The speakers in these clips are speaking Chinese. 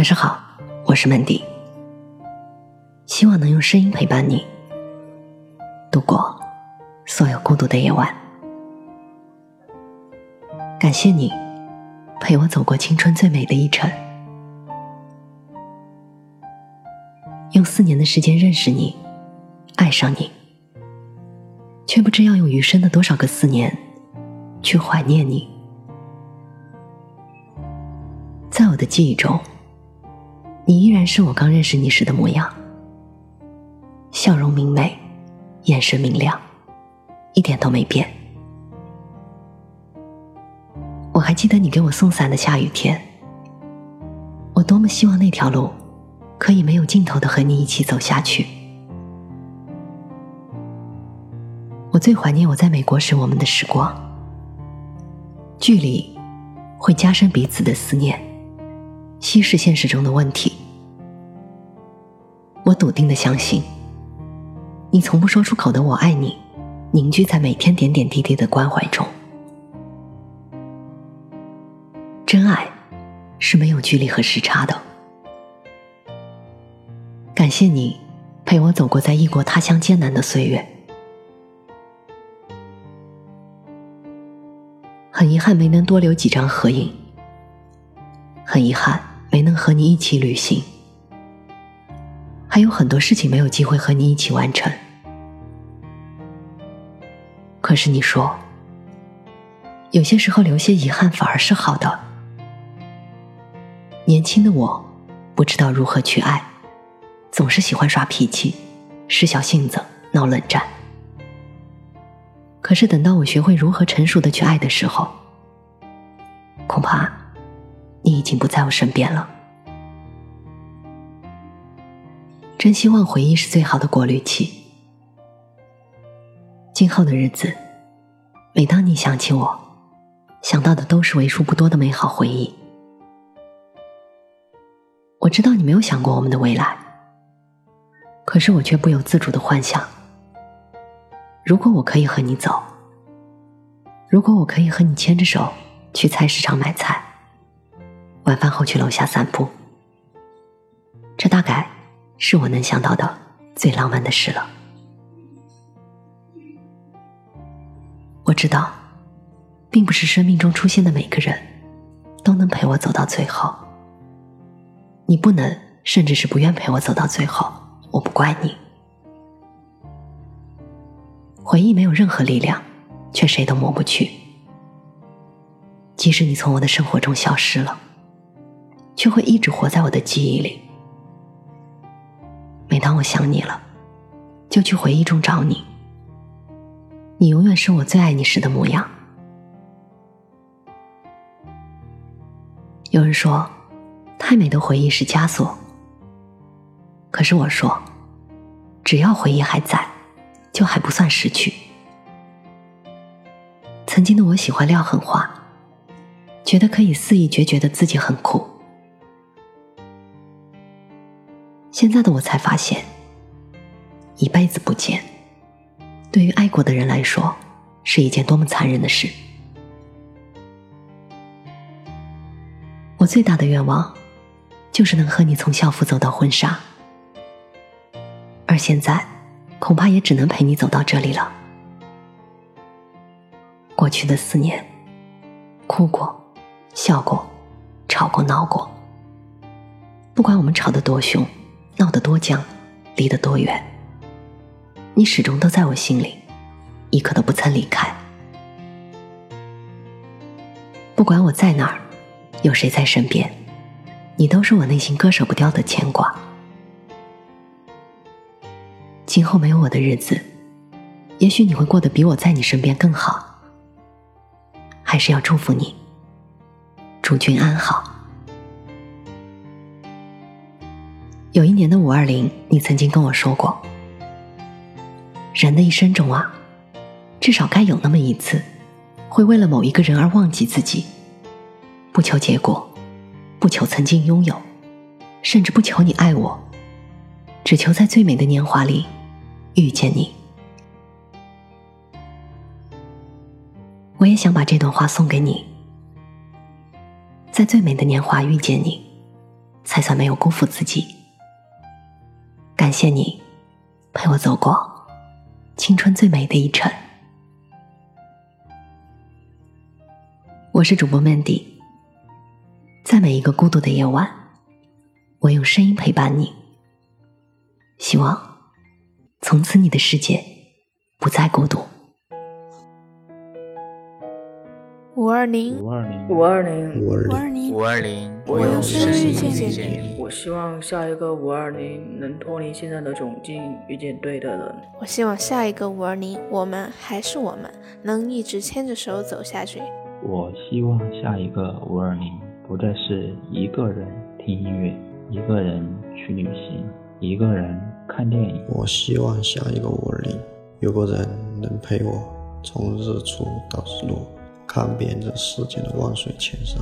晚上好，我是曼迪，希望能用声音陪伴你度过所有孤独的夜晚。感谢你陪我走过青春最美的一程，用四年的时间认识你，爱上你，却不知要用余生的多少个四年去怀念你。在我的记忆中。你依然是我刚认识你时的模样，笑容明媚，眼神明亮，一点都没变。我还记得你给我送伞的下雨天，我多么希望那条路可以没有尽头的和你一起走下去。我最怀念我在美国时我们的时光，距离会加深彼此的思念，稀释现实中的问题。我笃定的相信，你从不说出口的“我爱你”，凝聚在每天点点滴滴的关怀中。真爱是没有距离和时差的。感谢你陪我走过在异国他乡艰难的岁月。很遗憾没能多留几张合影，很遗憾没能和你一起旅行。还有很多事情没有机会和你一起完成，可是你说，有些时候留些遗憾反而是好的。年轻的我不知道如何去爱，总是喜欢耍脾气、使小性子、闹冷战。可是等到我学会如何成熟的去爱的时候，恐怕你已经不在我身边了。真希望回忆是最好的过滤器。今后的日子，每当你想起我，想到的都是为数不多的美好回忆。我知道你没有想过我们的未来，可是我却不由自主的幻想：如果我可以和你走，如果我可以和你牵着手去菜市场买菜，晚饭后去楼下散步，这大概。是我能想到的最浪漫的事了。我知道，并不是生命中出现的每个人都能陪我走到最后。你不能，甚至是不愿陪我走到最后，我不怪你。回忆没有任何力量，却谁都抹不去。即使你从我的生活中消失了，却会一直活在我的记忆里。当我想你了，就去回忆中找你。你永远是我最爱你时的模样。有人说，太美的回忆是枷锁。可是我说，只要回忆还在，就还不算失去。曾经的我喜欢撂狠话，觉得可以肆意决绝的自己很酷。现在的我才发现，一辈子不见，对于爱过的人来说，是一件多么残忍的事。我最大的愿望，就是能和你从校服走到婚纱，而现在，恐怕也只能陪你走到这里了。过去的四年，哭过，笑过，吵过，闹过，不管我们吵得多凶。闹得多僵，离得多远，你始终都在我心里，一刻都不曾离开。不管我在哪儿，有谁在身边，你都是我内心割舍不掉的牵挂。今后没有我的日子，也许你会过得比我在你身边更好。还是要祝福你，祝君安好。有一年的五二零，你曾经跟我说过，人的一生中啊，至少该有那么一次，会为了某一个人而忘记自己，不求结果，不求曾经拥有，甚至不求你爱我，只求在最美的年华里遇见你。我也想把这段话送给你，在最美的年华遇见你。才算没有辜负自己。感谢你，陪我走过青春最美的一程。我是主播 Mandy，在每一个孤独的夜晚，我用声音陪伴你。希望从此你的世界不再孤独。五二零，五二零，五二零，五二零，零，五二零，我用声音见见见你。我希望下一个五二零能脱离现在的窘境，遇见对的人。我希望下一个五二零，我们还是我们，能一直牵着手走下去。我希望下一个五二零不再是一个人听音乐，一个人去旅行，一个人看电影。我希望下一个五二零有个人能陪我从日出到日落，看遍这世间的万水千山。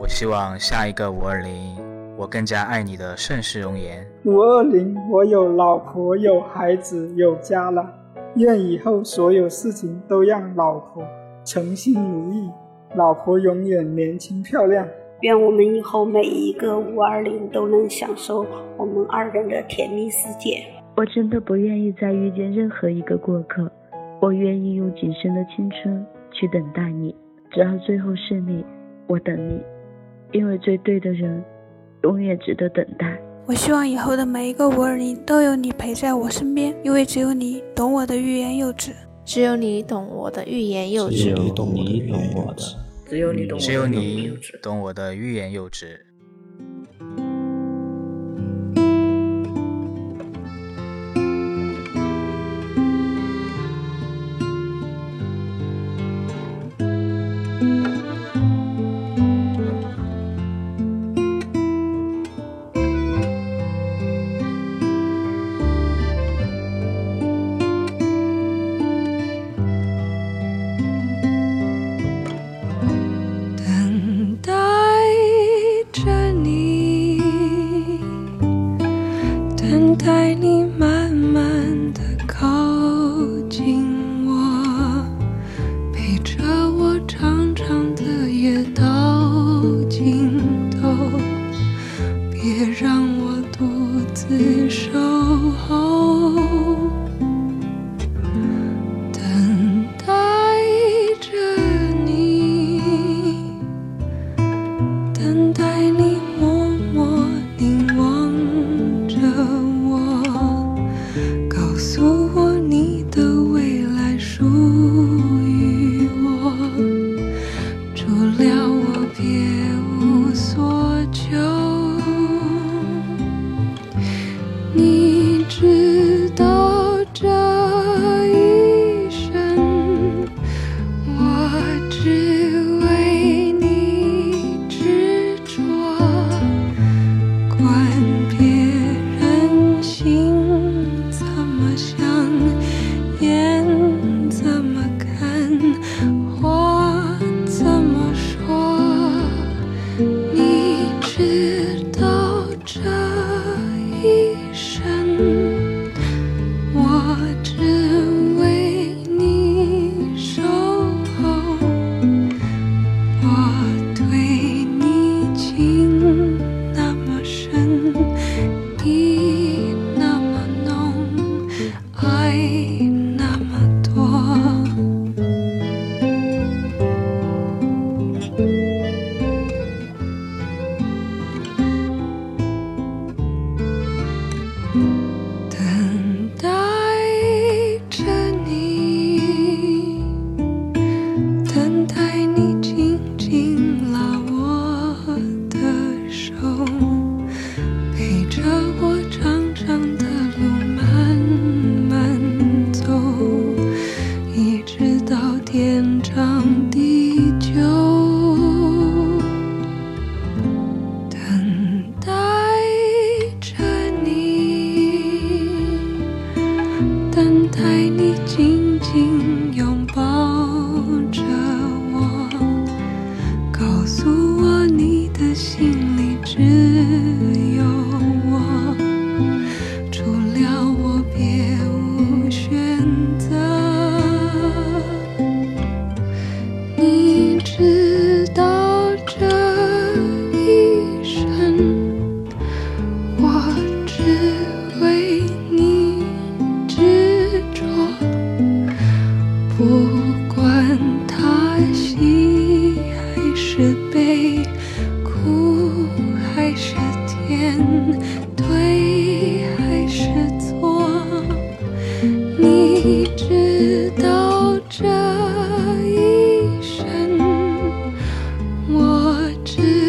我希望下一个五二零，我更加爱你的盛世容颜。五二零，我有老婆，有孩子，有家了。愿以后所有事情都让老婆称心如意，老婆永远年轻漂亮。愿我们以后每一个五二零都能享受我们二人的甜蜜世界。我真的不愿意再遇见任何一个过客，我愿意用仅剩的青春去等待你，直到最后是你，我等你，因为最对的人，永远值得等待。我希望以后的每一个五二零都有你陪在我身边，因为只有你懂我的欲言又止，只有你懂我的欲言又止，只有你懂我的欲言又止。只有你懂我的只有你懂我的欲言又止。只有这一生，我知。